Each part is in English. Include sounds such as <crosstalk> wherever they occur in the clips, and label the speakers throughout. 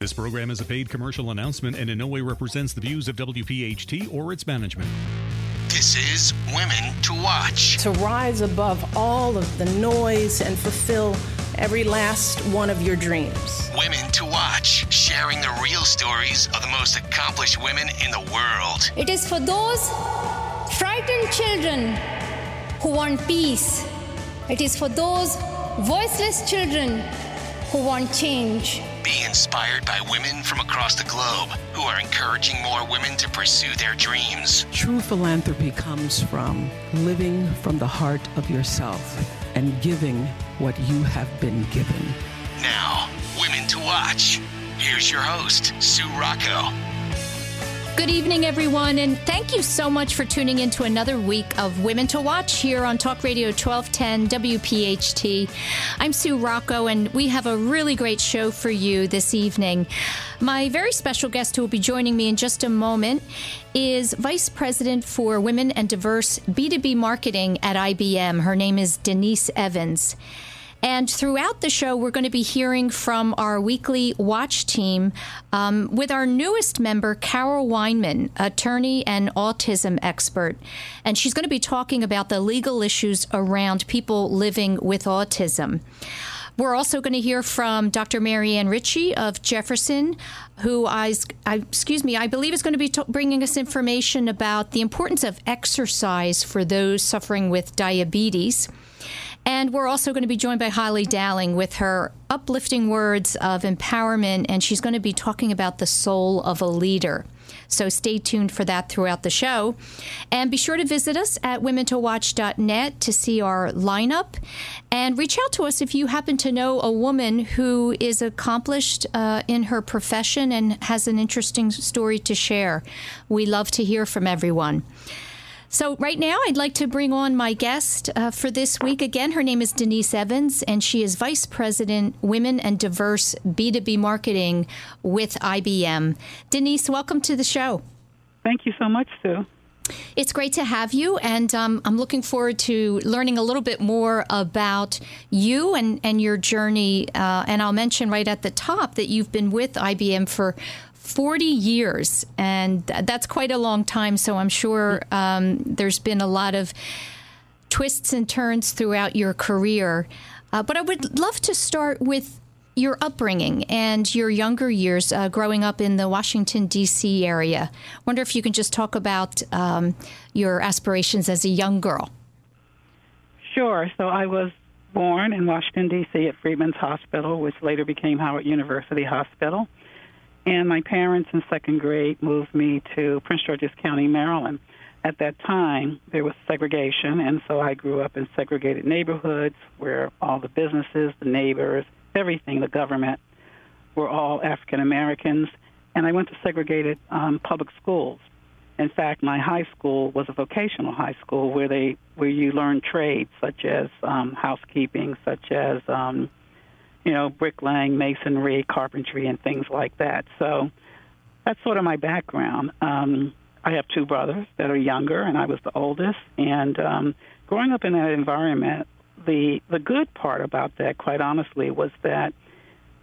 Speaker 1: This program is a paid commercial announcement and in no way represents the views of WPHT or its management.
Speaker 2: This is Women to Watch.
Speaker 3: To rise above all of the noise and fulfill every last one of your dreams.
Speaker 2: Women to Watch, sharing the real stories of the most accomplished women in the world.
Speaker 4: It is for those frightened children who want peace. It is for those voiceless children who want change.
Speaker 2: Be inspired by women from across the globe who are encouraging more women to pursue their dreams.
Speaker 5: True philanthropy comes from living from the heart of yourself and giving what you have been given.
Speaker 2: Now, Women to Watch. Here's your host, Sue Rocco.
Speaker 6: Good evening, everyone, and thank you so much for tuning in to another week of Women to Watch here on Talk Radio 1210 WPHT. I'm Sue Rocco, and we have a really great show for you this evening. My very special guest who will be joining me in just a moment is Vice President for Women and Diverse B2B Marketing at IBM. Her name is Denise Evans. And throughout the show, we're going to be hearing from our weekly watch team um, with our newest member, Carol Weinman, attorney and autism expert. And she's going to be talking about the legal issues around people living with autism. We're also going to hear from Dr. Marianne Ritchie of Jefferson, who I, I, excuse me, I believe is going to be t- bringing us information about the importance of exercise for those suffering with diabetes. And we're also going to be joined by Holly Dowling with her uplifting words of empowerment, and she's going to be talking about the soul of a leader. So stay tuned for that throughout the show. And be sure to visit us at womentowatch.net to see our lineup. And reach out to us if you happen to know a woman who is accomplished uh, in her profession and has an interesting story to share. We love to hear from everyone. So, right now, I'd like to bring on my guest uh, for this week. Again, her name is Denise Evans, and she is Vice President, Women and Diverse B2B Marketing with IBM. Denise, welcome to the show.
Speaker 7: Thank you so much, Sue.
Speaker 6: It's great to have you, and um, I'm looking forward to learning a little bit more about you and, and your journey. Uh, and I'll mention right at the top that you've been with IBM for 40 years, and that's quite a long time. So I'm sure um, there's been a lot of twists and turns throughout your career. Uh, but I would love to start with your upbringing and your younger years uh, growing up in the Washington, D.C. area. Wonder if you can just talk about um, your aspirations as a young girl.
Speaker 7: Sure. So I was born in Washington, D.C. at Freedmen's Hospital, which later became Howard University Hospital. And my parents in second grade moved me to Prince George's County, Maryland. At that time, there was segregation, and so I grew up in segregated neighborhoods where all the businesses, the neighbors, everything, the government, were all African Americans. And I went to segregated um, public schools. In fact, my high school was a vocational high school where they where you learn trades such as um, housekeeping, such as um, you know, bricklaying, masonry, carpentry, and things like that. So that's sort of my background. Um, I have two brothers that are younger, and I was the oldest. And um, growing up in that environment, the the good part about that, quite honestly, was that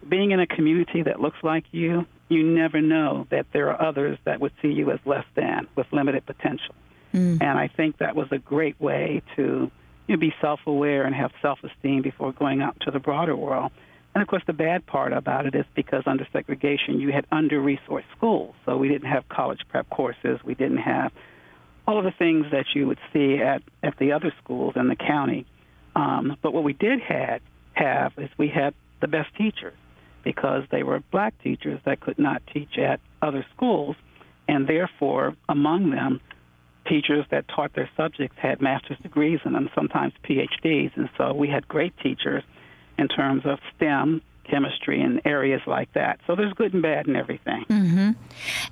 Speaker 7: being in a community that looks like you, you never know that there are others that would see you as less than, with limited potential. Mm. And I think that was a great way to you know, be self-aware and have self-esteem before going out to the broader world. And of course, the bad part about it is because under segregation, you had under resourced schools. So we didn't have college prep courses. We didn't have all of the things that you would see at, at the other schools in the county. Um, but what we did had, have is we had the best teachers because they were black teachers that could not teach at other schools. And therefore, among them, teachers that taught their subjects had master's degrees them, sometimes PhDs. And so we had great teachers in terms of STEM chemistry, and areas like that. So there's good and bad in everything.
Speaker 6: Mm-hmm.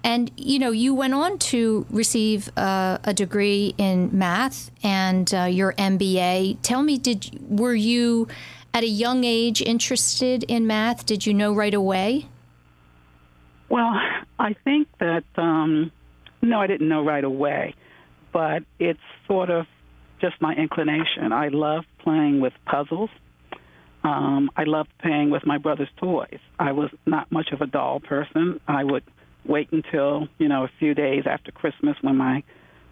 Speaker 6: And you know, you went on to receive uh, a degree in math and uh, your MBA. Tell me, did were you at a young age interested in math? Did you know right away?
Speaker 7: Well, I think that um, no, I didn't know right away, but it's sort of just my inclination. I love playing with puzzles. Um, I loved playing with my brother's toys. I was not much of a doll person. I would wait until you know a few days after Christmas when my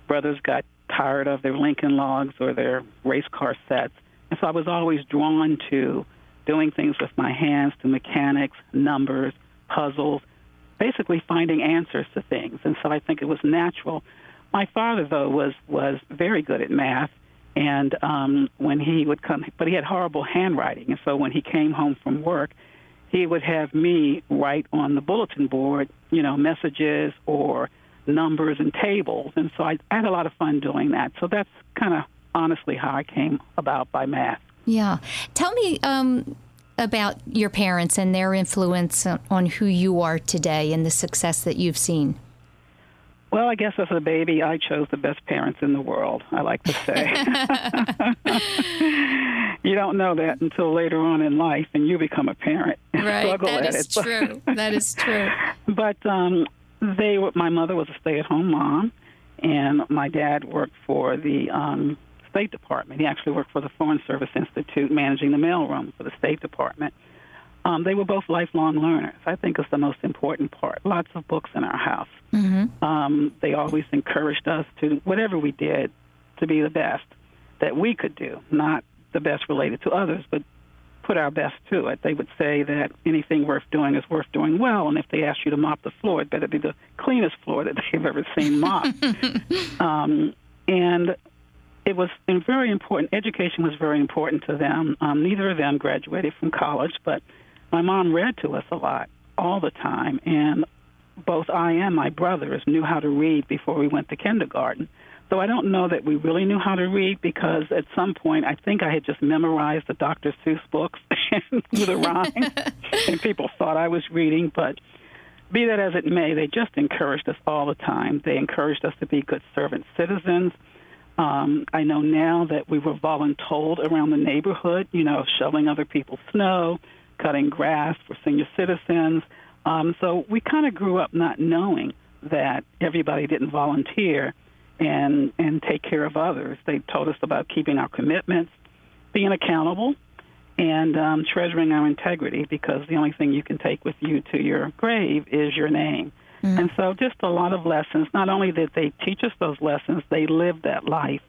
Speaker 7: brothers got tired of their Lincoln Logs or their race car sets, and so I was always drawn to doing things with my hands, to mechanics, numbers, puzzles, basically finding answers to things. And so I think it was natural. My father, though, was was very good at math, and um, when he would come, but he had horrible handwriting, and so when he came home from work, he would have me write on the bulletin board, you know, messages or numbers and tables, and so I, I had a lot of fun doing that. So that's kind of honestly how I came about by math.
Speaker 6: Yeah, tell me. Um about your parents and their influence on who you are today and the success that you've seen?
Speaker 7: Well, I guess as a baby, I chose the best parents in the world, I like to say. <laughs> you don't know that until later on in life and you become a parent.
Speaker 6: Right, that is it. true. that is true. <laughs>
Speaker 7: But um, they were, my mother was a stay at home mom, and my dad worked for the um, State Department. He actually worked for the Foreign Service Institute, managing the mailroom for the State Department. Um, they were both lifelong learners. I think is the most important part. Lots of books in our house. Mm-hmm. Um, they always encouraged us to whatever we did to be the best that we could do, not the best related to others, but put our best to it. They would say that anything worth doing is worth doing well, and if they asked you to mop the floor, it better be the cleanest floor that <laughs> they've ever seen mopped. <laughs> um, and it was very important. Education was very important to them. Um, neither of them graduated from college, but my mom read to us a lot all the time, and both I and my brothers knew how to read before we went to kindergarten. So I don't know that we really knew how to read because at some point I think I had just memorized the Dr. Seuss books <laughs> through the rhyme, <laughs> and people thought I was reading. But be that as it may, they just encouraged us all the time. They encouraged us to be good servant citizens. Um, I know now that we were voluntold around the neighborhood, you know, shoveling other people's snow, cutting grass for senior citizens. Um, so we kind of grew up not knowing that everybody didn't volunteer and and take care of others. They told us about keeping our commitments, being accountable, and um, treasuring our integrity because the only thing you can take with you to your grave is your name. Mm-hmm. And so, just a lot of lessons. Not only did they teach us those lessons, they lived that life.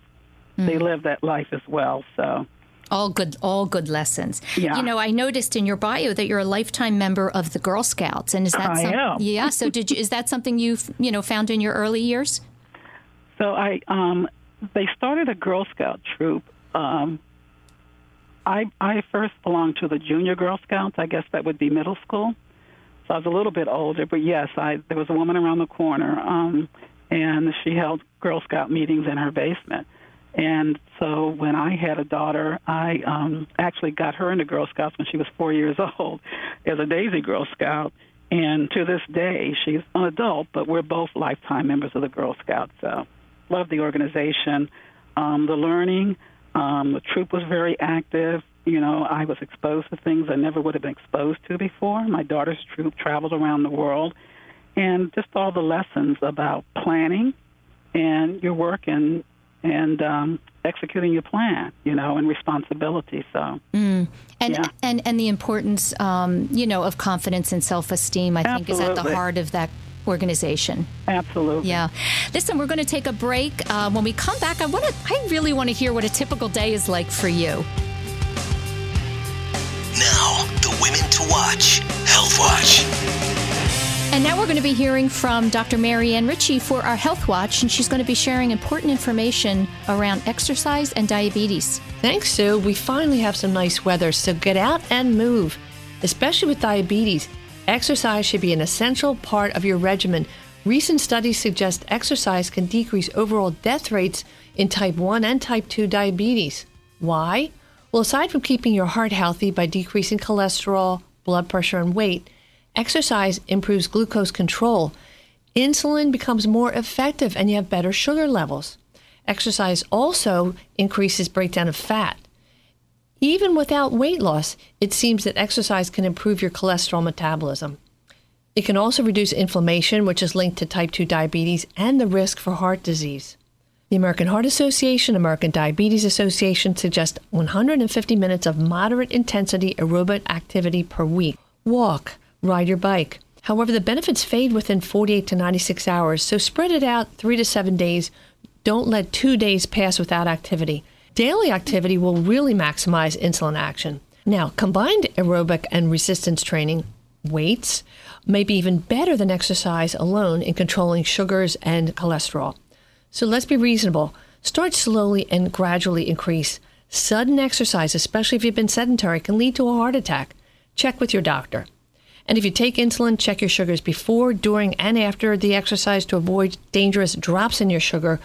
Speaker 7: Mm-hmm. They lived that life as well. So,
Speaker 6: all good, all good lessons.
Speaker 7: Yeah.
Speaker 6: You know, I noticed in your bio that you're a lifetime member of the Girl Scouts, and is that
Speaker 7: I
Speaker 6: some,
Speaker 7: am.
Speaker 6: yeah? So, did you? Is that something you've you know found in your early years?
Speaker 7: So I, um, they started a Girl Scout troop. Um, I I first belonged to the Junior Girl Scouts. I guess that would be middle school. So I was a little bit older, but yes, I there was a woman around the corner, um, and she held Girl Scout meetings in her basement. And so when I had a daughter, I um, actually got her into Girl Scouts when she was four years <laughs> old as a Daisy Girl Scout. And to this day, she's an adult, but we're both lifetime members of the Girl Scouts. So love the organization, um, the learning. Um, the troop was very active. You know, I was exposed to things I never would have been exposed to before. My daughter's troop traveled around the world, and just all the lessons about planning and your work and and um, executing your plan, you know, and responsibility. So,
Speaker 6: mm. and
Speaker 7: yeah.
Speaker 6: and and the importance, um, you know, of confidence and self esteem. I think is at the heart of that organization.
Speaker 7: absolutely.
Speaker 6: Yeah. Listen, we're going to take a break. Uh, when we come back, I want to. I really want to hear what a typical day is like for you.
Speaker 2: Now, the Women to Watch Health Watch.
Speaker 6: And now we're going to be hearing from Dr. Marianne Ritchie for our Health Watch, and she's going to be sharing important information around exercise and diabetes.
Speaker 8: Thanks, Sue. We finally have some nice weather, so get out and move. Especially with diabetes, exercise should be an essential part of your regimen. Recent studies suggest exercise can decrease overall death rates in type 1 and type 2 diabetes. Why? Well, aside from keeping your heart healthy by decreasing cholesterol, blood pressure, and weight, exercise improves glucose control. Insulin becomes more effective and you have better sugar levels. Exercise also increases breakdown of fat. Even without weight loss, it seems that exercise can improve your cholesterol metabolism. It can also reduce inflammation, which is linked to type 2 diabetes and the risk for heart disease. The American Heart Association, American Diabetes Association suggest 150 minutes of moderate intensity aerobic activity per week. Walk, ride your bike. However, the benefits fade within 48 to 96 hours, so spread it out 3 to 7 days. Don't let 2 days pass without activity. Daily activity will really maximize insulin action. Now, combined aerobic and resistance training, weights, may be even better than exercise alone in controlling sugars and cholesterol. So let's be reasonable. Start slowly and gradually increase. Sudden exercise, especially if you've been sedentary, can lead to a heart attack. Check with your doctor. And if you take insulin, check your sugars before, during, and after the exercise to avoid dangerous drops in your sugar.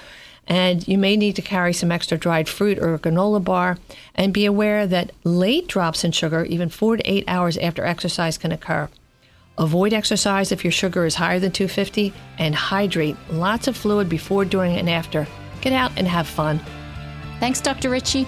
Speaker 8: And you may need to carry some extra dried fruit or a granola bar. And be aware that late drops in sugar, even four to eight hours after exercise, can occur. Avoid exercise if your sugar is higher than 250 and hydrate lots of fluid before, during, and after. Get out and have fun.
Speaker 6: Thanks, Dr. Ritchie.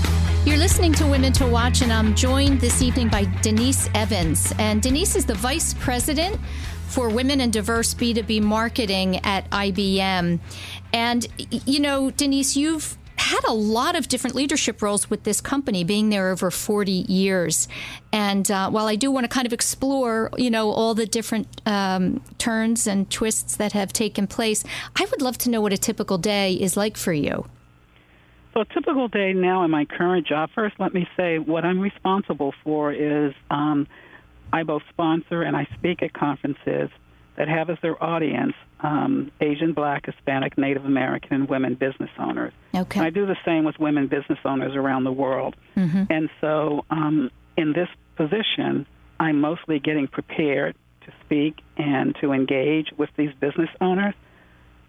Speaker 6: You're listening to Women to Watch, and I'm joined this evening by Denise Evans. And Denise is the Vice President for Women and Diverse B2B Marketing at IBM. And, you know, Denise, you've had a lot of different leadership roles with this company, being there over 40 years. And uh, while I do want to kind of explore, you know, all the different um, turns and twists that have taken place, I would love to know what a typical day is like for you.
Speaker 7: So, a typical day now in my current job, first let me say what I'm responsible for is um, I both sponsor and I speak at conferences that have as their audience um, Asian, Black, Hispanic, Native American, and women business owners.
Speaker 6: Okay.
Speaker 7: And I do the same with women business owners around the world.
Speaker 6: Mm-hmm.
Speaker 7: And so, um, in this position, I'm mostly getting prepared to speak and to engage with these business owners.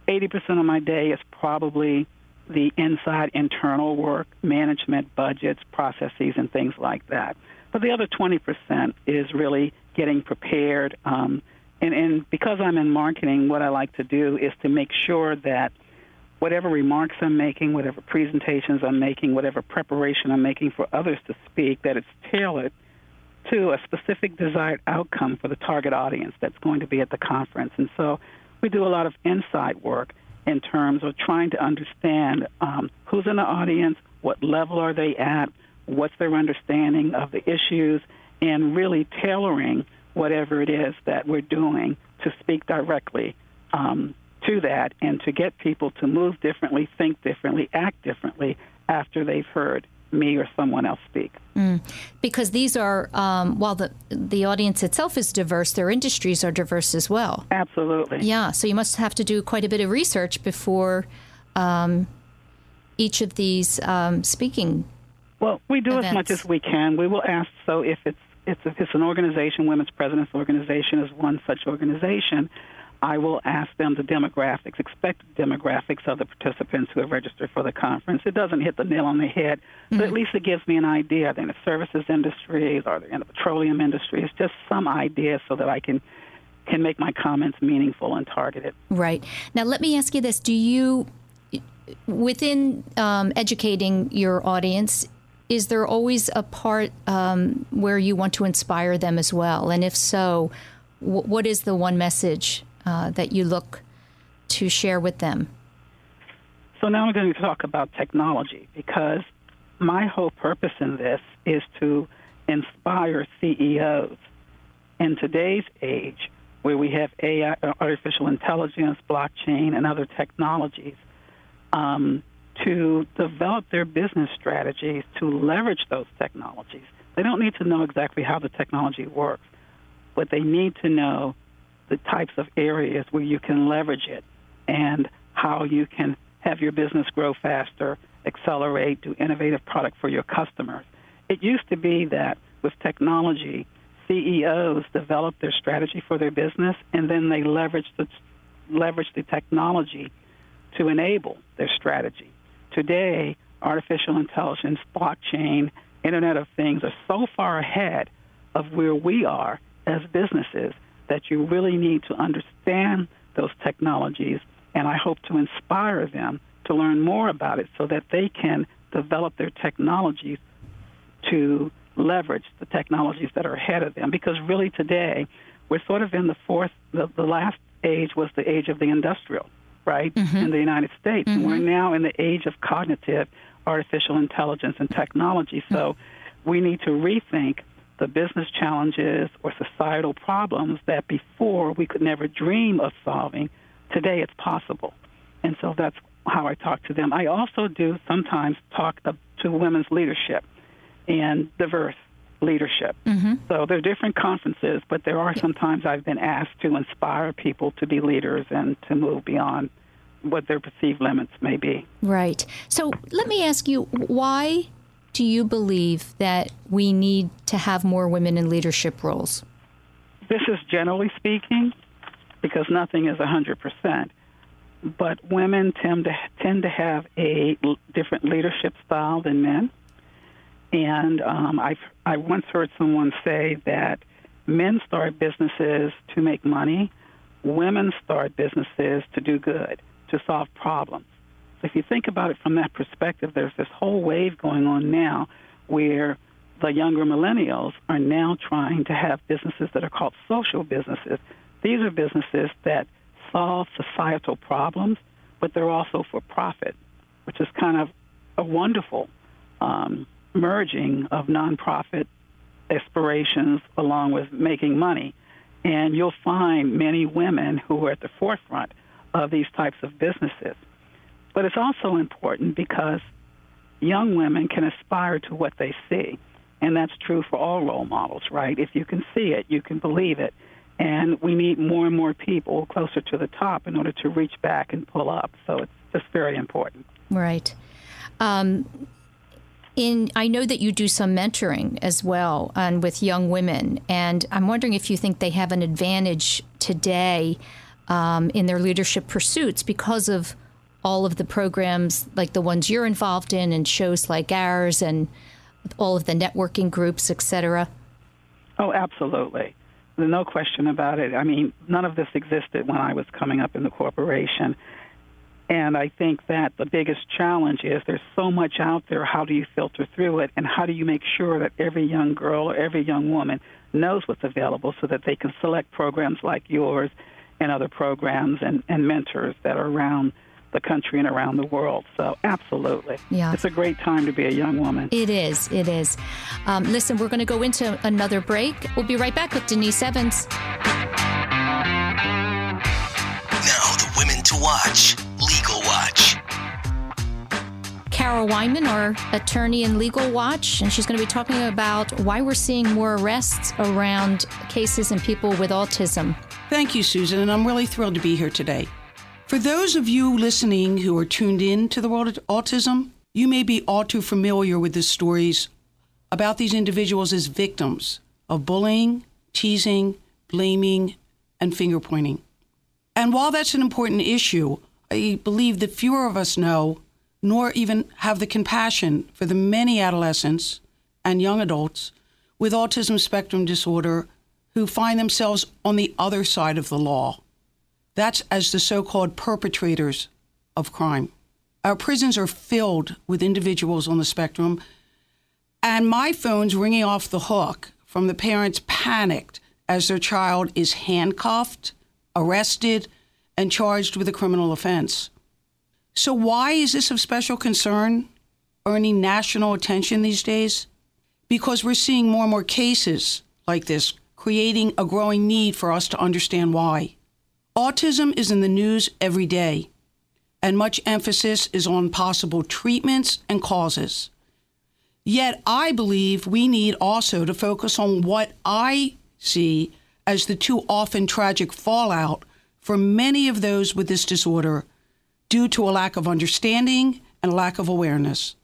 Speaker 7: 80% of my day is probably the inside internal work, management, budgets, processes, and things like that. But the other 20% is really getting prepared. Um, and, and because I'm in marketing, what I like to do is to make sure that whatever remarks I'm making, whatever presentations I'm making, whatever preparation I'm making for others to speak, that it's tailored to a specific desired outcome for the target audience that's going to be at the conference. And so we do a lot of inside work in terms of trying to understand um, who's in the audience, what level are they at, what's their understanding of the issues, and really tailoring whatever it is that we're doing to speak directly um, to that and to get people to move differently, think differently, act differently after they've heard me or someone else speak.
Speaker 6: Mm. Because these are, um, while the the audience itself is diverse, their industries are diverse as well.
Speaker 7: Absolutely.
Speaker 6: Yeah. So you must have to do quite a bit of research before um, each of these um, speaking.
Speaker 7: Well, we do
Speaker 6: events.
Speaker 7: as much as we can. We will ask. So if it's it's if it's an organization, Women's Presidents Organization is one such organization. I will ask them the demographics, expected demographics of the participants who have registered for the conference. It doesn't hit the nail on the head, but
Speaker 6: Mm-hmm.
Speaker 7: at least it gives me an idea. Are they in the services industries? Are they in the petroleum industry? It's just some idea so that I can can make my comments meaningful and targeted.
Speaker 6: Right. Now, let me ask you this: Do you, within um, educating your audience, is there always a part um, where you want to inspire them as well? And if so, w- what is the one message uh, that you look to share with them?
Speaker 7: So now I'm going to talk about technology because my whole purpose in this is to inspire CEOs in today's age, where we have AI, artificial intelligence, blockchain, and other technologies, um, to develop their business strategies to leverage those technologies. They don't need to know exactly how the technology works, but they need to know the types of areas where you can leverage it and how you can have your business grow faster, accelerate, do innovative product for your customers. It used to be that with technology, CEOs developed their strategy for their business and then they leveraged the, leveraged the technology to enable their strategy. Today, artificial intelligence, blockchain, Internet of Things are so far ahead of where we are as businesses that you really need to understand those technologies, and I hope to inspire them to learn more about it so that they can develop their technologies to leverage the technologies that are ahead of them. Because really today, we're sort of in the fourth, the, the last age was the age of the industrial, right, mm-hmm. in the United States. Mm-hmm. And we're now in the age of cognitive artificial intelligence and technology. So we need to rethink the business challenges or societal problems that before we could never dream of solving. Today it's possible. And so that's how I talk to them. I also do sometimes talk to women's leadership and diverse leadership. Mm-hmm. So there are different conferences, but there are sometimes I've been asked to inspire people to be leaders and to move beyond what their perceived limits may be.
Speaker 6: Right. So let me ask you why do you believe that we need to have more women in leadership roles?
Speaker 7: This is generally speaking because nothing is 100%. But women tend to tend to have a different leadership style than men. And um, I I once heard someone say that men start businesses to make money, women start businesses to do good to solve problems. If you think about it from that perspective, there's this whole wave going on now where the younger millennials are now trying to have businesses that are called social businesses. These are businesses that solve societal problems, but they're also for profit, which is kind of a wonderful um, merging of nonprofit aspirations along with making money. And you'll find many women who are at the forefront of these types of businesses. But it's also important because young women can aspire to what they see. And that's true for all role models, right? If you can see it, you can believe it. And we need more and more people closer to the top in order to reach back and pull up. So it's just very important.
Speaker 6: Right. Um, in I know that you do some mentoring as well and with young women, and I'm wondering if you think they have an advantage today um, in their leadership pursuits because of all of the programs like the ones you're involved in and shows like ours and all of the networking groups, et cetera?
Speaker 7: Oh, absolutely. No question about it. I mean, none of this existed when I was coming up in the corporation. And I think that the biggest challenge is there's so much out there. How do you filter through it? And how do you make sure that every young girl or every young woman knows what's available so that they can select programs like yours and other programs and, and mentors that are around the country and around the world. So, absolutely. Yeah. It's a great time to be a young woman.
Speaker 6: It is. It is. Um, listen, we're going to go into another break. We'll be right back with Denise Evans.
Speaker 2: Now, the women to watch Legal Watch.
Speaker 6: Carol Wyman, our attorney in Legal Watch, and she's going to be talking about why we're seeing more arrests around cases and people with autism.
Speaker 5: Thank you, Susan, and I'm really thrilled to be here today. For those of you listening who are tuned in to the world of autism, you may be all too familiar with the stories about these individuals as victims of bullying, teasing, blaming, and finger pointing. And while that's an important issue, I believe that fewer of us know, nor even have the compassion for the many adolescents and young adults with autism spectrum disorder who find themselves on the other side of the law. That's as the so called perpetrators of crime. Our prisons are filled with individuals on the spectrum, and my phone's ringing off the hook from the parents panicked as their child is handcuffed, arrested, and charged with a criminal offense. So, why is this of special concern, earning national attention these days? Because we're seeing more and more cases like this creating a growing need for us to understand why. Autism is in the news every day, and much emphasis is on possible treatments and causes. Yet, I believe we need also to focus on what I see as the too often tragic fallout for many of those with this disorder due to a lack of understanding and lack of awareness.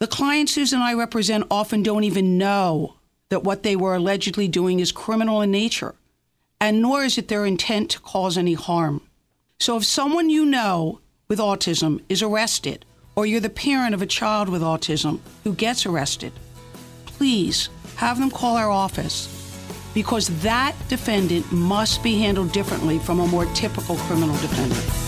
Speaker 5: The clients Susan and I represent often don't even know that what they were allegedly doing is criminal in nature, and nor is it their intent to cause any harm. So if someone you know with autism is arrested, or you're the parent of a child with autism who gets arrested, please have them call our office because that defendant must be handled differently from a more typical criminal defendant.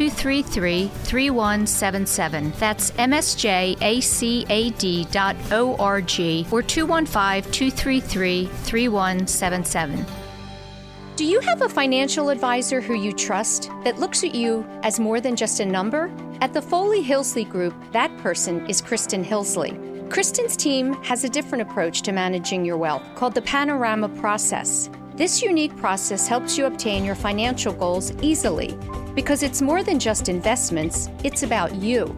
Speaker 6: 233 3177. That's msjacad.org or 215 233 3177. Do you have a financial advisor who you trust that looks at you as more than just a number? At the Foley Hillsley Group, that person is Kristen Hillsley. Kristen's team has a different approach to managing your wealth called the Panorama Process. This unique process helps you obtain your financial goals easily because it's more than just investments, it's about you.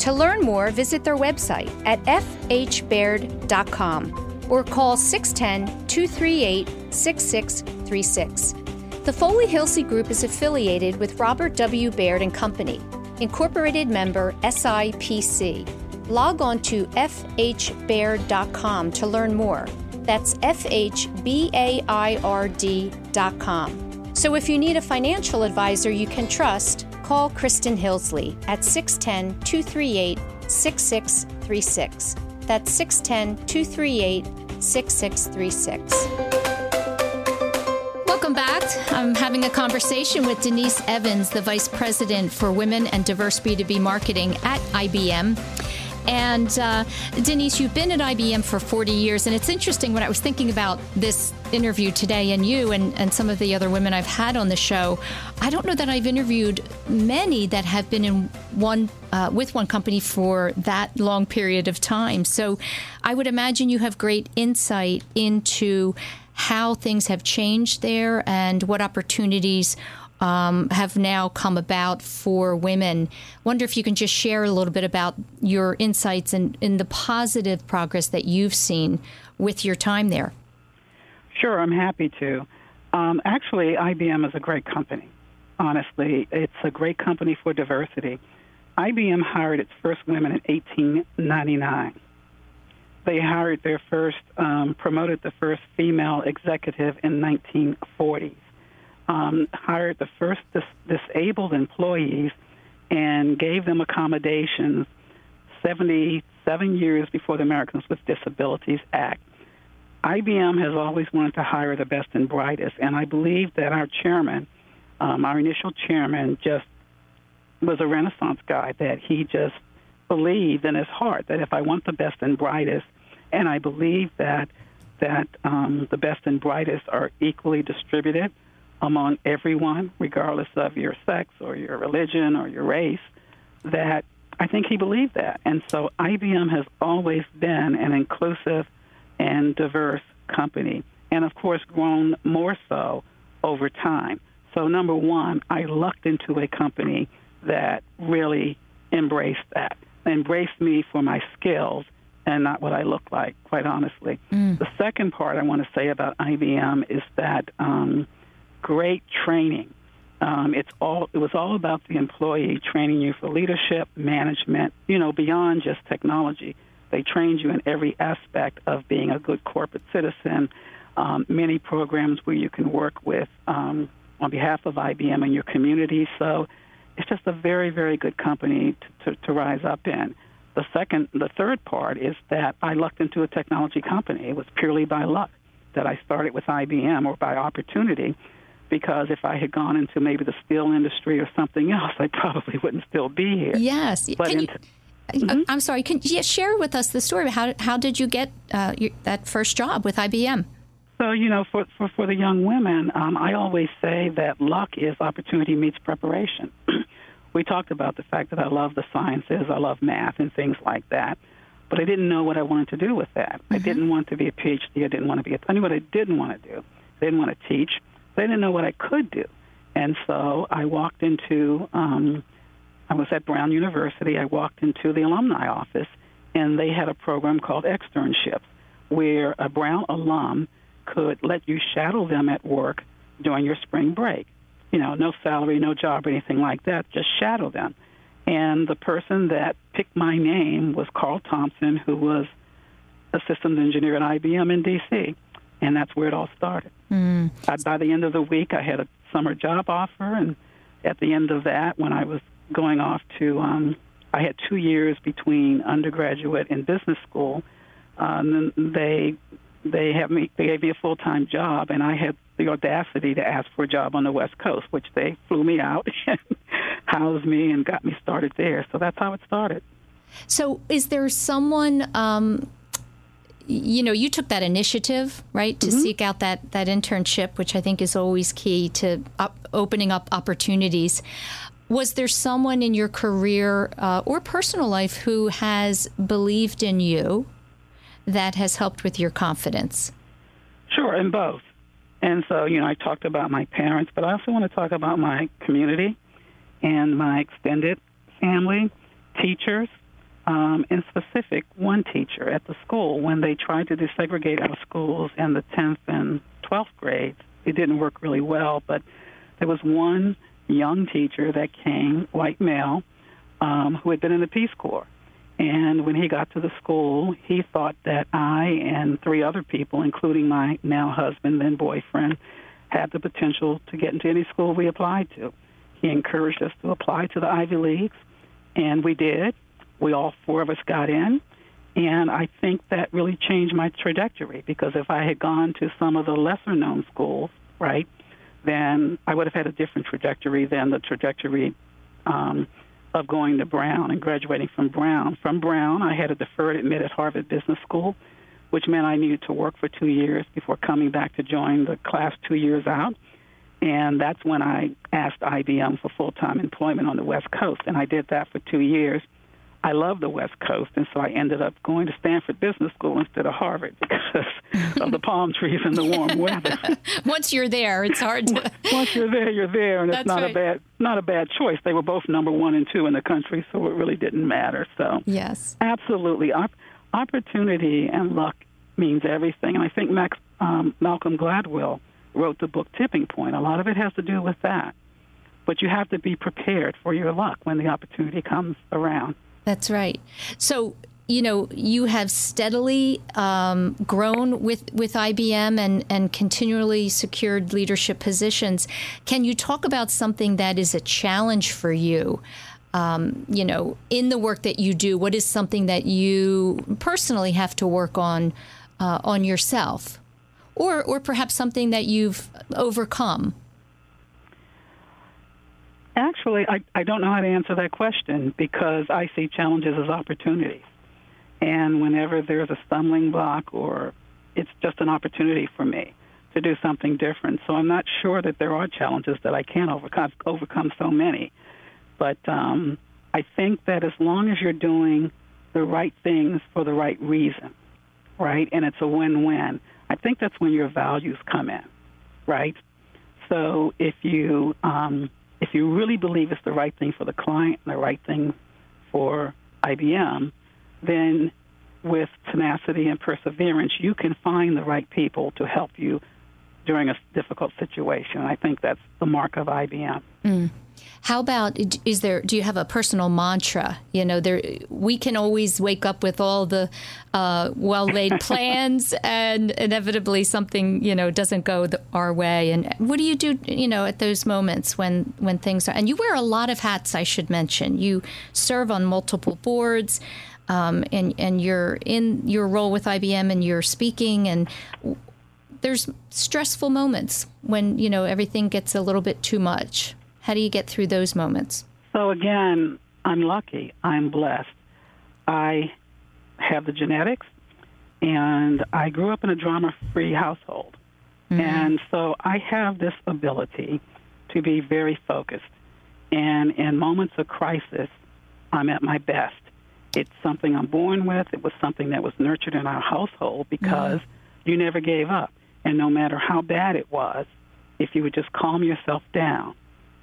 Speaker 6: To learn more, visit their website at fhbaird.com or call 610 238 6636. The Foley Hillsley Group is affiliated with Robert W. Baird and Company, incorporated member SIPC. Log on to fhbaird.com to learn more. That's fhbaird.com. So if you need a financial advisor you can trust, call Kristen Hillsley at 610 238 6636. That's 610 238 6636. Welcome back. I'm having a conversation with Denise Evans, the Vice President for Women and Diverse B2B Marketing at IBM. And uh, Denise, you've been at IBM for 40 years, and it's interesting when I was thinking about this interview today and you and, and some of the other women I've had on the show. I don't know that I've interviewed many that have been in one uh, with one company for that long period of time. So I would imagine you have great insight into how things have changed there and what opportunities um, have now come about for women. Wonder if you can just share a little bit about your insights and, and the positive progress that you've seen with your time there.
Speaker 7: Sure, I'm happy to. Um, actually, IBM is a great company. Honestly, it's a great company for diversity. IBM hired its first women in 1899. They hired their first, um, promoted the first female executive in 1940 um, hired the first dis- disabled employees and gave them accommodations 77 years before the Americans with Disabilities Act. IBM has always wanted to hire the best and brightest, and I believe that our chairman, um, our initial chairman, just was a Renaissance guy, that he just believed in his heart that if I want the best and brightest, and I believe that that um, the best and brightest are equally distributed, among everyone, regardless of your sex or your religion or your race, that I think he believed that. And so IBM has always been an inclusive and diverse company, and of course, grown more so over time. So, number one, I lucked into a company that really embraced that, embraced me for my skills and not what I look like, quite honestly. Mm. The second part I want to say about IBM is that um, great training. Um, it's all it was all about the employee training you for leadership, management, you know, beyond just technology. They trained you in every aspect of being a good corporate citizen. Um, many programs where you can work with um, on behalf of IBM in your community. So it's just a very, very good company to, to, to rise up in. The second, the third part is that I lucked into a technology company. It was purely by luck that I started with IBM or by opportunity. Because if I had gone into maybe the steel industry or something else, I probably wouldn't still be here.
Speaker 6: Yes.
Speaker 7: But
Speaker 6: Can
Speaker 7: into,
Speaker 6: you, uh, I'm sorry. Can you share with us the story? How how did you get uh, your, that first job with IBM?
Speaker 7: So, you know, for, for, for the young women, um, I always say that luck is opportunity meets preparation. <clears throat> we talked about the fact that I love the sciences, I love math and things like that, but I didn't know what I wanted to do with that. Mm-hmm. I didn't want to be a PhD. I didn't want to be a, I knew what I didn't want to do. I didn't want to teach. I didn't know what I could do. And so I walked into, um, I was at Brown University. I walked into the alumni office, and they had a program called externships, where a Brown alum could let you shadow them at work during your spring break. You know, no salary, no job, or anything like that. Just shadow them. And the person that picked my name was Carl Thompson, who was a systems engineer at IBM in D.C. And that's where it all started. Mm. I, by the end of the week, I had a summer job offer, and at the end of that, when I was going off to, um, I had two years between undergraduate and business school. Um, they they have me they gave me a full time job and I had the audacity to ask for a job on the West Coast, which they flew me out <laughs> and housed me and got me started there. So that's how it started.
Speaker 6: So is there someone um, you know, you took that initiative, right, to mm-hmm. seek out that, that internship, which I think is always key to up, opening up opportunities. Was there someone in your career uh, or personal life who has believed in you that has helped with your confidence?
Speaker 7: Sure, in both. And so, you know, I talked about my parents, but I also want to talk about my community and my extended family, teachers, um, in specific, one teacher at the school, when they tried to desegregate our schools in the 10th and 12th grades, it didn't work really well, but there was one young teacher that came, white male, um, who had been in the Peace Corps. And when he got to the school, he thought that I and three other people, including my now husband, then boyfriend, had the potential to get into any school we applied to. He encouraged us to apply to the Ivy Leagues, and we did. We all four of us got in, and I think that really changed my trajectory because if I had gone to some of the lesser known schools, right, then I would have had a different trajectory than the trajectory um, of going to Brown and graduating from Brown. From Brown, I had a deferred admit at Harvard Business School, which meant I needed to work for two years before coming back to join the class two years out. And that's when I asked IBM for full time employment on the West Coast. And I did that for two years. I love the West Coast, and so I ended up going to Stanford Business School instead of Harvard <laughs> because of the palm trees and the warm weather. <laughs>
Speaker 6: Once you're there, it's hard to. <laughs>
Speaker 7: Once you're there, you're there, and
Speaker 6: That's
Speaker 7: it's not
Speaker 6: right.
Speaker 7: a bad not a bad choice. They were both number one and two in the country, so it really didn't matter. So
Speaker 6: yes,
Speaker 7: absolutely, Op- opportunity and luck means everything, and I think Max um, Malcolm Gladwell wrote the book Tipping Point. A lot of it has to do with that, but you have to be prepared for your luck when the opportunity comes around.
Speaker 6: That's right. So, you know, you have steadily um, grown with, with IBM and, and continually secured leadership positions. Can you talk about something that is a challenge for you? Um, you know, in the work that you do, what is something that you personally have to work on uh, on yourself, or or perhaps something that you've overcome?
Speaker 7: Actually, I, I don't know how to answer that question because I see challenges as opportunities. And whenever there's a stumbling block or it's just an opportunity for me to do something different. So I'm not sure that there are challenges that I can't overcome, overcome so many. But um, I think that as long as you're doing the right things for the right reason, right, and it's a win-win, I think that's when your values come in, right? So if you um, you really believe it's the right thing for the client and the right thing for IBM, then with tenacity and perseverance, you can find the right people to help you during a difficult situation. I think that's the mark of IBM.
Speaker 6: Mm. How about is there? Do you have a personal mantra? You know, there we can always wake up with all the uh, well-laid <laughs> plans, and inevitably something you know doesn't go the, our way. And what do you do? You know, at those moments when when things are, and you wear a lot of hats. I should mention, you serve on multiple boards. um, and and you're in your role with IBM and you're speaking and there's stressful moments when you know everything gets a little bit too much. How do you get through those moments?
Speaker 7: So again, I'm lucky. I'm blessed. I have the genetics, and I grew up in a drama-free household, mm-hmm. and so I have this ability to be very focused. And in moments of crisis, I'm at my best. It's something I'm born with. It was something that was nurtured in our household because mm-hmm. you never gave up. And no matter how bad it was, if you would just calm yourself down,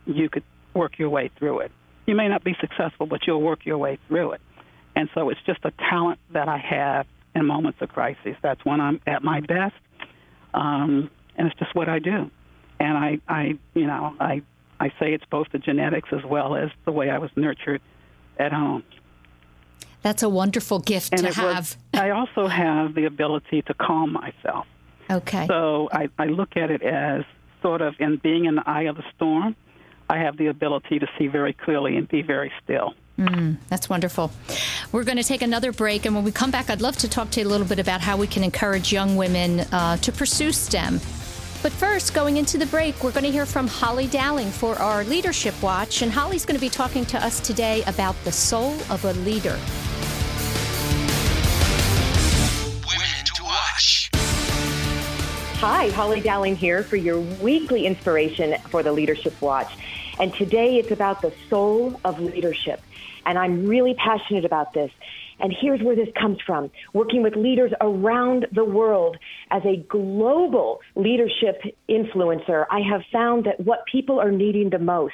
Speaker 7: you could work your way through it. You may not be successful, but you'll work your way through it. And so it's just a talent that I have in moments of crisis. That's when I'm at my best, um, and it's just what I do. And I, I, you know, I, I say it's both the genetics as well as the way I was nurtured at home.
Speaker 6: That's a wonderful gift
Speaker 7: and
Speaker 6: to have.
Speaker 7: Was, I also have the ability to calm myself.
Speaker 6: Okay.
Speaker 7: So I, I look at it as sort of in being in the eye of the storm, I have the ability to see very clearly and be very still.
Speaker 6: Mm, that's wonderful. We're going to take another break, and when we come back, I'd love to talk to you a little bit about how we can encourage young women uh, to pursue STEM. But first, going into the break, we're going to hear from Holly Dowling for our Leadership Watch, and Holly's going to be talking to us today about the soul of a leader.
Speaker 9: Hi, Holly Dowling here for your weekly inspiration for the Leadership Watch. And today it's about the soul of leadership. And I'm really passionate about this. And here's where this comes from. Working with leaders around the world as a global leadership influencer, I have found that what people are needing the most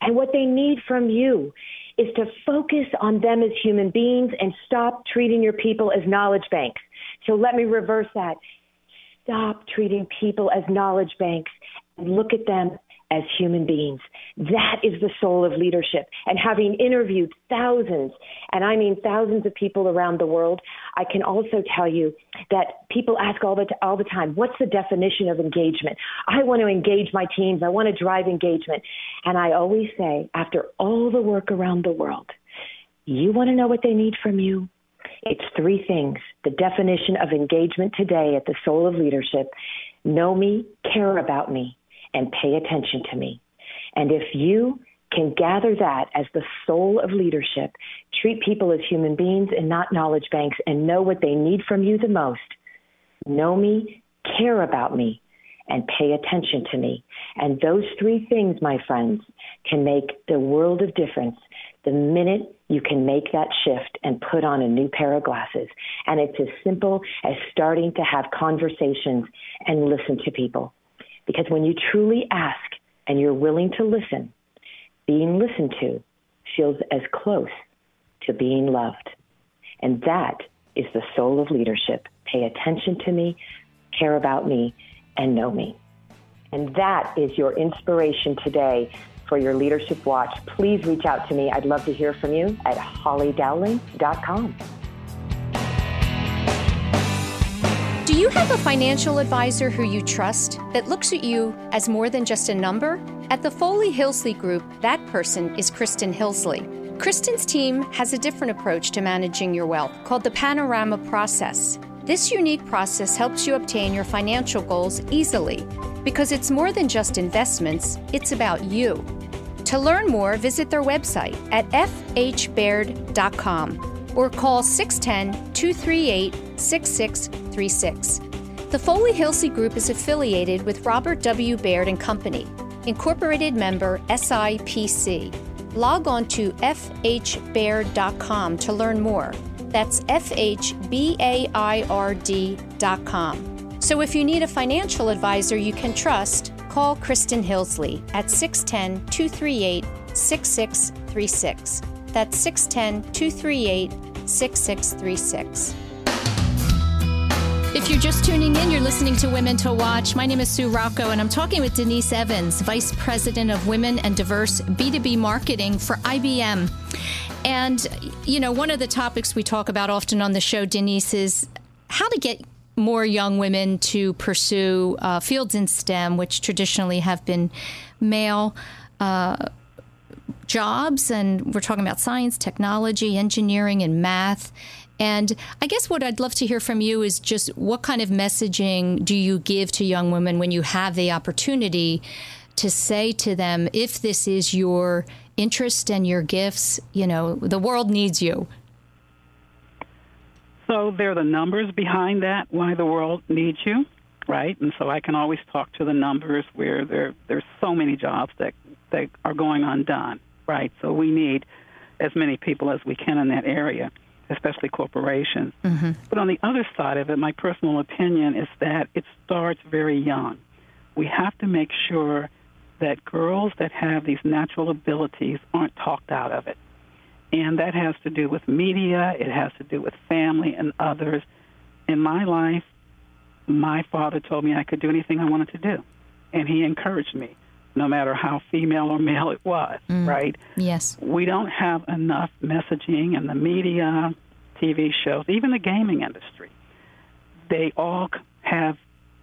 Speaker 9: and what they need from you is to focus on them as human beings and stop treating your people as knowledge banks. So let me reverse that stop treating people as knowledge banks and look at them as human beings. That is the soul of leadership. And having interviewed thousands, and I mean thousands of people around the world, I can also tell you that people ask all the, all the time, what's the definition of engagement? I want to engage my teams. I want to drive engagement. And I always say, after all the work around the world, you want to know what they need from you? It's three things. The definition of engagement today at the soul of leadership know me, care about me, and pay attention to me. And if you can gather that as the soul of leadership, treat people as human beings and not knowledge banks, and know what they need from you the most, know me, care about me, and pay attention to me. And those three things, my friends, can make the world of difference the minute you can make that shift and put on a new pair of glasses. And it's as simple as starting to have conversations and listen to people. Because when you truly ask and you're willing to listen, being listened to feels as close to being loved. And that is the soul of leadership. Pay attention to me, care about me, and know me. And that is your inspiration today for your leadership watch, please reach out to me. I'd love to hear from you at hollydowling.com.
Speaker 6: Do you have a financial advisor who you trust that looks at you as more than just a number? At the Foley Hillsley Group, that person is Kristen Hillsley. Kristen's team has a different approach to managing your wealth called the Panorama Process. This unique process helps you obtain your financial goals easily because it's more than just investments, it's about you. To learn more, visit their website at fhbaird.com or call 610 238 6636. The Foley Hillsley Group is affiliated with Robert W. Baird and Company, incorporated member SIPC. Log on to fhbaird.com to learn more. That's fhbaird.com. So if you need a financial advisor you can trust, call Kristen Hillsley at 610 238 6636. That's 610 238 6636. If you're just tuning in, you're listening to Women to Watch. My name is Sue Rocco, and I'm talking with Denise Evans, Vice President of Women and Diverse B2B Marketing for IBM. And, you know, one of the topics we talk about often on the show, Denise, is how to get more young women to pursue uh, fields in STEM, which traditionally have been male. Uh, jobs, and we're talking about science, technology, engineering, and math. And I guess what I'd love to hear from you is just what kind of messaging do you give to young women when you have the opportunity to say to them, if this is your interest and your gifts, you know, the world needs you.
Speaker 7: So there are the numbers behind that, why the world needs you, right? And so I can always talk to the numbers where there there's so many jobs that that are going undone, right? So we need as many people as we can in that area especially corporations. Mm-hmm. But on the other side of it, my personal opinion is that it starts very young. We have to make sure that girls that have these natural abilities aren't talked out of it. And that has to do with media, it has to do with family and others. In my life, my father told me I could do anything I wanted to do. And he encouraged me, no matter how female or male it was, mm. right?
Speaker 6: Yes.
Speaker 7: We don't have enough messaging in the media, TV shows, even the gaming industry. They all have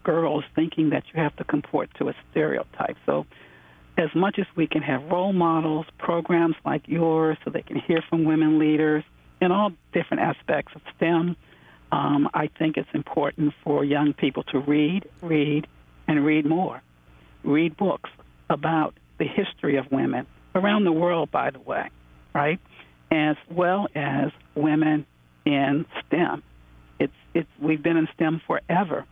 Speaker 7: girls thinking that you have to comport to a stereotype. So, as much as we can have role models, programs like yours, so they can hear from women leaders in all different aspects of STEM, um, I think it's important for young people to read, read, and read more. Read books about the history of women around the world, by the way, right? As well as women in STEM. It's, it's, we've been in STEM forever.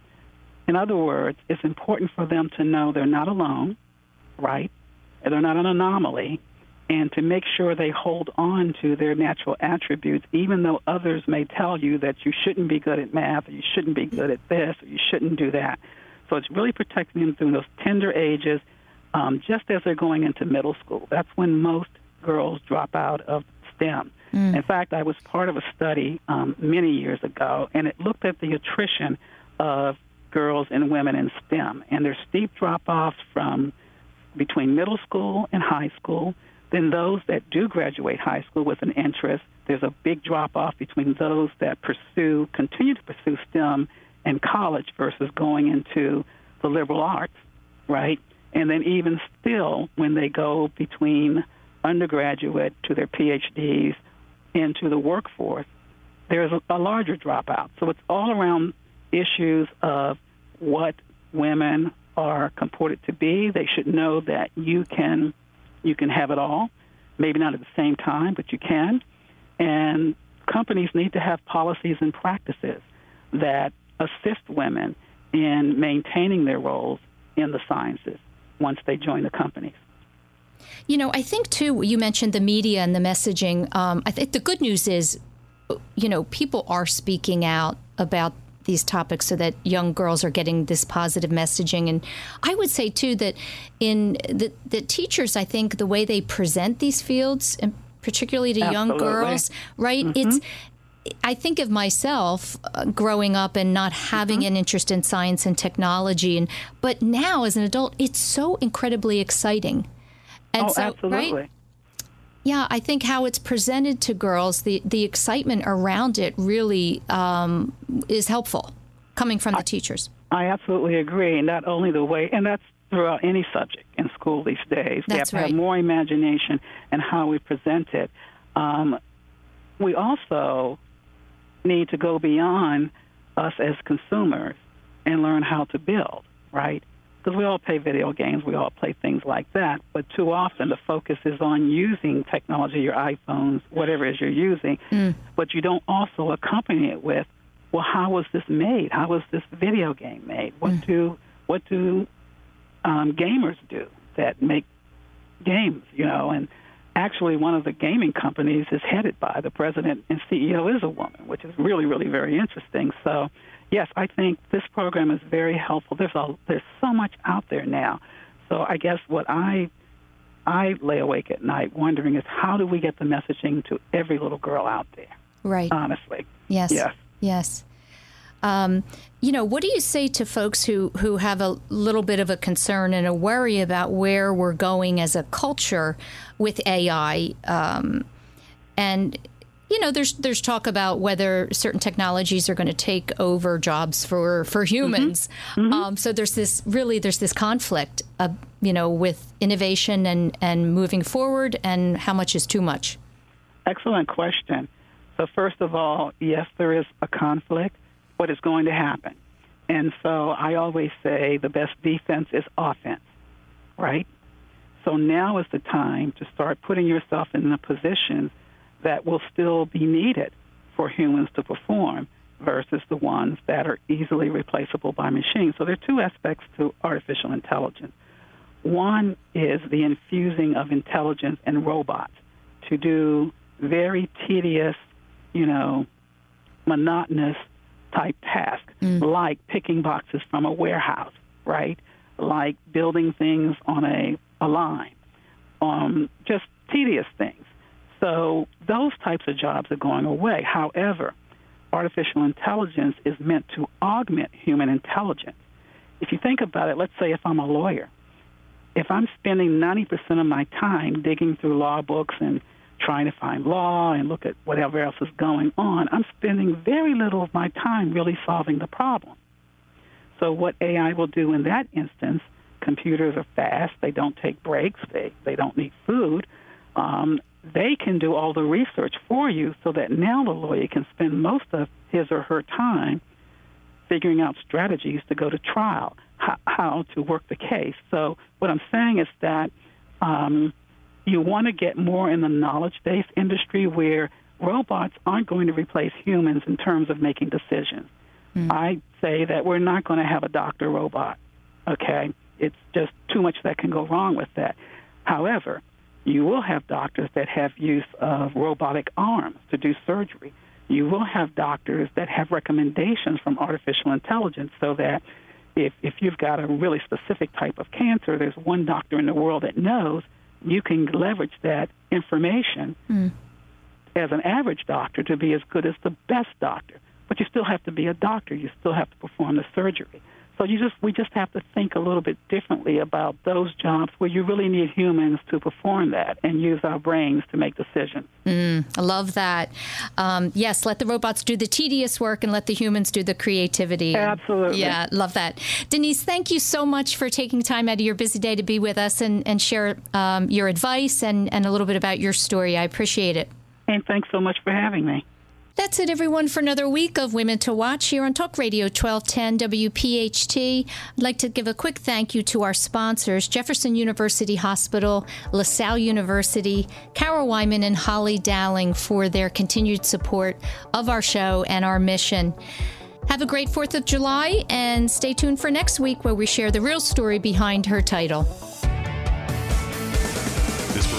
Speaker 7: In other words, it's important for them to know they're not alone, right? They're not an anomaly, and to make sure they hold on to their natural attributes, even though others may tell you that you shouldn't be good at math, or you shouldn't be good at this, or you shouldn't do that. So it's really protecting them through those tender ages, um, just as they're going into middle school. That's when most girls drop out of STEM. Mm. In fact, I was part of a study um, many years ago, and it looked at the attrition of girls and women in STEM, and there's steep drop-offs from between middle school and high school. Then those that do graduate high school with an interest, there's a big drop-off between those that pursue, continue to pursue STEM and college versus going into the liberal arts, right? And then even still, when they go between undergraduate to their PhDs, into the workforce, there's a larger dropout. So it's all around issues of what women are comported to be. They should know that you can you can have it all, maybe not at the same time, but you can. And companies need to have policies and practices that assist women in maintaining their roles in the sciences once they join the companies.
Speaker 6: You know, I think too, you mentioned the media and the messaging. Um, I think the good news is, you know, people are speaking out about these topics so that young girls are getting this positive messaging. And I would say too that in the, the teachers, I think the way they present these fields, and particularly to Absolutely. young girls, right? Mm-hmm. It's I think of myself uh, growing up and not having mm-hmm. an interest in science and technology, and but now as an adult, it's so incredibly exciting
Speaker 7: and oh, so, absolutely. Right?
Speaker 6: Yeah, I think how it's presented to girls, the, the excitement around it really um, is helpful coming from the teachers.
Speaker 7: I absolutely agree. Not only the way, and that's throughout any subject in school these days.
Speaker 6: That's
Speaker 7: we have to
Speaker 6: right.
Speaker 7: have more imagination and how we present it. Um, we also need to go beyond us as consumers and learn how to build, right? Because we all play video games, we all play things like that. But too often the focus is on using technology, your iPhones, whatever it is you're using, mm. but you don't also accompany it with, well, how was this made? How was this video game made? What mm. do what do um, gamers do that make games? You know, and actually one of the gaming companies is headed by the president and CEO is a woman, which is really really very interesting. So yes, I think this program is very helpful. There's a there's so much out there now. So I guess what I I lay awake at night wondering is how do we get the messaging to every little girl out there?
Speaker 6: Right.
Speaker 7: Honestly.
Speaker 6: Yes.
Speaker 7: Yes.
Speaker 6: Yes. Um, you know, what do you say to folks who, who have a little bit of a concern and a worry about where we're going as a culture with AI? Um, and you know, there's there's talk about whether certain technologies are going to take over jobs for for humans. Mm-hmm. Mm-hmm. Um, so there's this really there's this conflict, uh, you know, with innovation and and moving forward, and how much is too much.
Speaker 7: Excellent question. So first of all, yes, there is a conflict. What is going to happen? And so I always say the best defense is offense, right? So now is the time to start putting yourself in the position that will still be needed for humans to perform versus the ones that are easily replaceable by machines. So there are two aspects to artificial intelligence. One is the infusing of intelligence in robots to do very tedious, you know, monotonous type tasks, mm. like picking boxes from a warehouse, right? Like building things on a, a line, um, just tedious things. So those types of jobs are going away. However, artificial intelligence is meant to augment human intelligence. If you think about it, let's say if I'm a lawyer, if I'm spending 90% of my time digging through law books and trying to find law and look at whatever else is going on, I'm spending very little of my time really solving the problem. So what AI will do in that instance, computers are fast, they don't take breaks, they, they don't need food. Um, they can do all the research for you so that now the lawyer can spend most of his or her time figuring out strategies to go to trial, how, how to work the case. So, what I'm saying is that um, you want to get more in the knowledge based industry where robots aren't going to replace humans in terms of making decisions. Mm. I say that we're not going to have a doctor robot, okay? It's just too much that can go wrong with that. However, you will have doctors that have use of robotic arms to do surgery. You will have doctors that have recommendations from artificial intelligence so that if, if you've got a really specific type of cancer, there's one doctor in the world that knows you can leverage that information mm. as an average doctor to be as good as the best doctor. But you still have to be a doctor. You still have to perform the surgery. So you just we just have to think a little bit differently about those jobs where you really need humans to perform that and use our brains to make decisions.
Speaker 6: Mm, I love that. Um, yes, let the robots do the tedious work and let the humans do the creativity.
Speaker 7: Absolutely.
Speaker 6: Yeah, love that. Denise, thank you so much for taking time out of your busy day to be with us and, and share um, your advice and, and a little bit about your story. I appreciate it.
Speaker 7: And thanks so much for having me.
Speaker 6: That's it, everyone, for another week of Women to Watch here on Talk Radio 1210 WPHT. I'd like to give a quick thank you to our sponsors Jefferson University Hospital, LaSalle University, Carol Wyman, and Holly Dowling for their continued support of our show and our mission. Have a great 4th of July and stay tuned for next week where we share the real story behind her title